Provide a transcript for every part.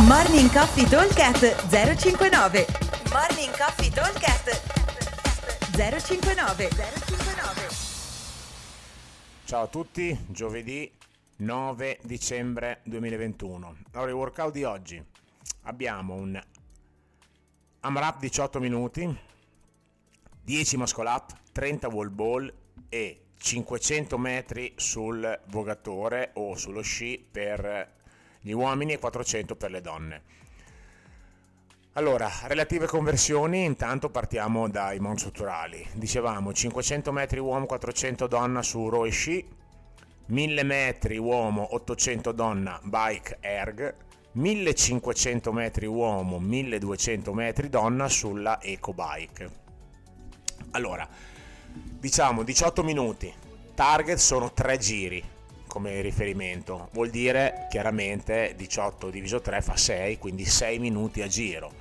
Morning Coffee Talkcast 059 Morning Coffee Talkcast 059 059 Ciao a tutti, giovedì 9 dicembre 2021. Allora, il workout di oggi. Abbiamo un AMRAP 18 minuti, 10 muscle up, 30 wall ball e 500 metri sul vogatore o sullo sci per gli uomini e 400 per le donne. Allora, relative conversioni, intanto partiamo dai monostrutturali. Dicevamo 500 metri uomo, 400 donna su row e sci, 1000 metri uomo, 800 donna bike erg, 1500 metri uomo, 1200 metri donna sulla eco bike. Allora, diciamo 18 minuti, target sono 3 giri, come riferimento. Vuol dire chiaramente 18 diviso 3 fa 6, quindi 6 minuti a giro.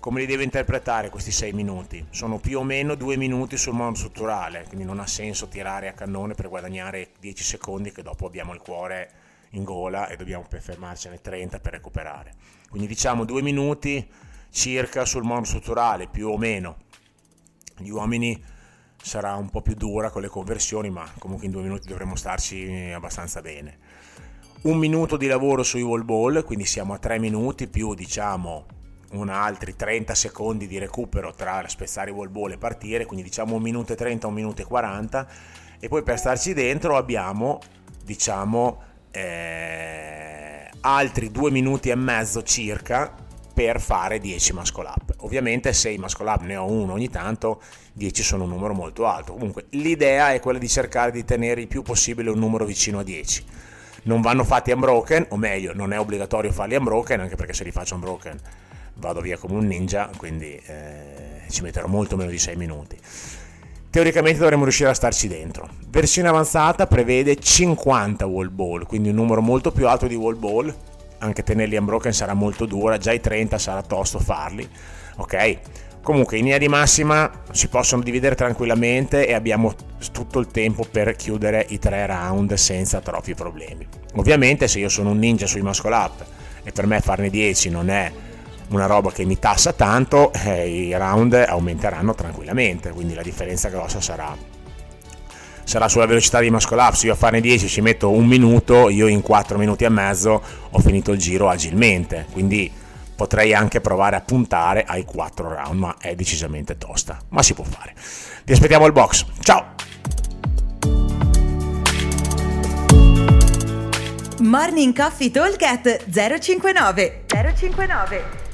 Come li devo interpretare questi 6 minuti? Sono più o meno 2 minuti sul modo strutturale, quindi non ha senso tirare a cannone per guadagnare 10 secondi che dopo abbiamo il cuore in gola e dobbiamo fermarcene 30 per recuperare. Quindi diciamo 2 minuti circa sul modo strutturale, più o meno. Gli uomini sarà un po' più dura con le conversioni, ma comunque in due minuti dovremo starci abbastanza bene. Un minuto di lavoro sui wall ball, quindi siamo a tre minuti più diciamo un altri 30 secondi di recupero tra spezzare i wall ball e partire, quindi diciamo un minuto e 30, un minuto e 40 e poi per starci dentro abbiamo diciamo eh, altri due minuti e mezzo circa per fare 10 muscle up. Ovviamente se i muscle up ne ho uno ogni tanto, 10 sono un numero molto alto. Comunque l'idea è quella di cercare di tenere il più possibile un numero vicino a 10. Non vanno fatti unbroken, o meglio, non è obbligatorio farli unbroken, anche perché se li faccio unbroken vado via come un ninja, quindi eh, ci metterò molto meno di 6 minuti. Teoricamente dovremmo riuscire a starci dentro. Versione avanzata prevede 50 wall ball, quindi un numero molto più alto di wall ball, anche tenerli unbroken sarà molto dura, già i 30 sarà tosto farli, ok? Comunque in linea di massima si possono dividere tranquillamente e abbiamo tutto il tempo per chiudere i tre round senza troppi problemi. Ovviamente se io sono un ninja sui muscle up e per me farne 10 non è una roba che mi tassa tanto, eh, i round aumenteranno tranquillamente, quindi la differenza grossa sarà sarà sulla velocità di. Se io a farne 10 ci metto un minuto, io in 4 minuti e mezzo ho finito il giro agilmente. Quindi potrei anche provare a puntare ai 4 round, ma è decisamente tosta. Ma si può fare. Vi aspettiamo al box. Ciao! Morning Coffee Talk 059 059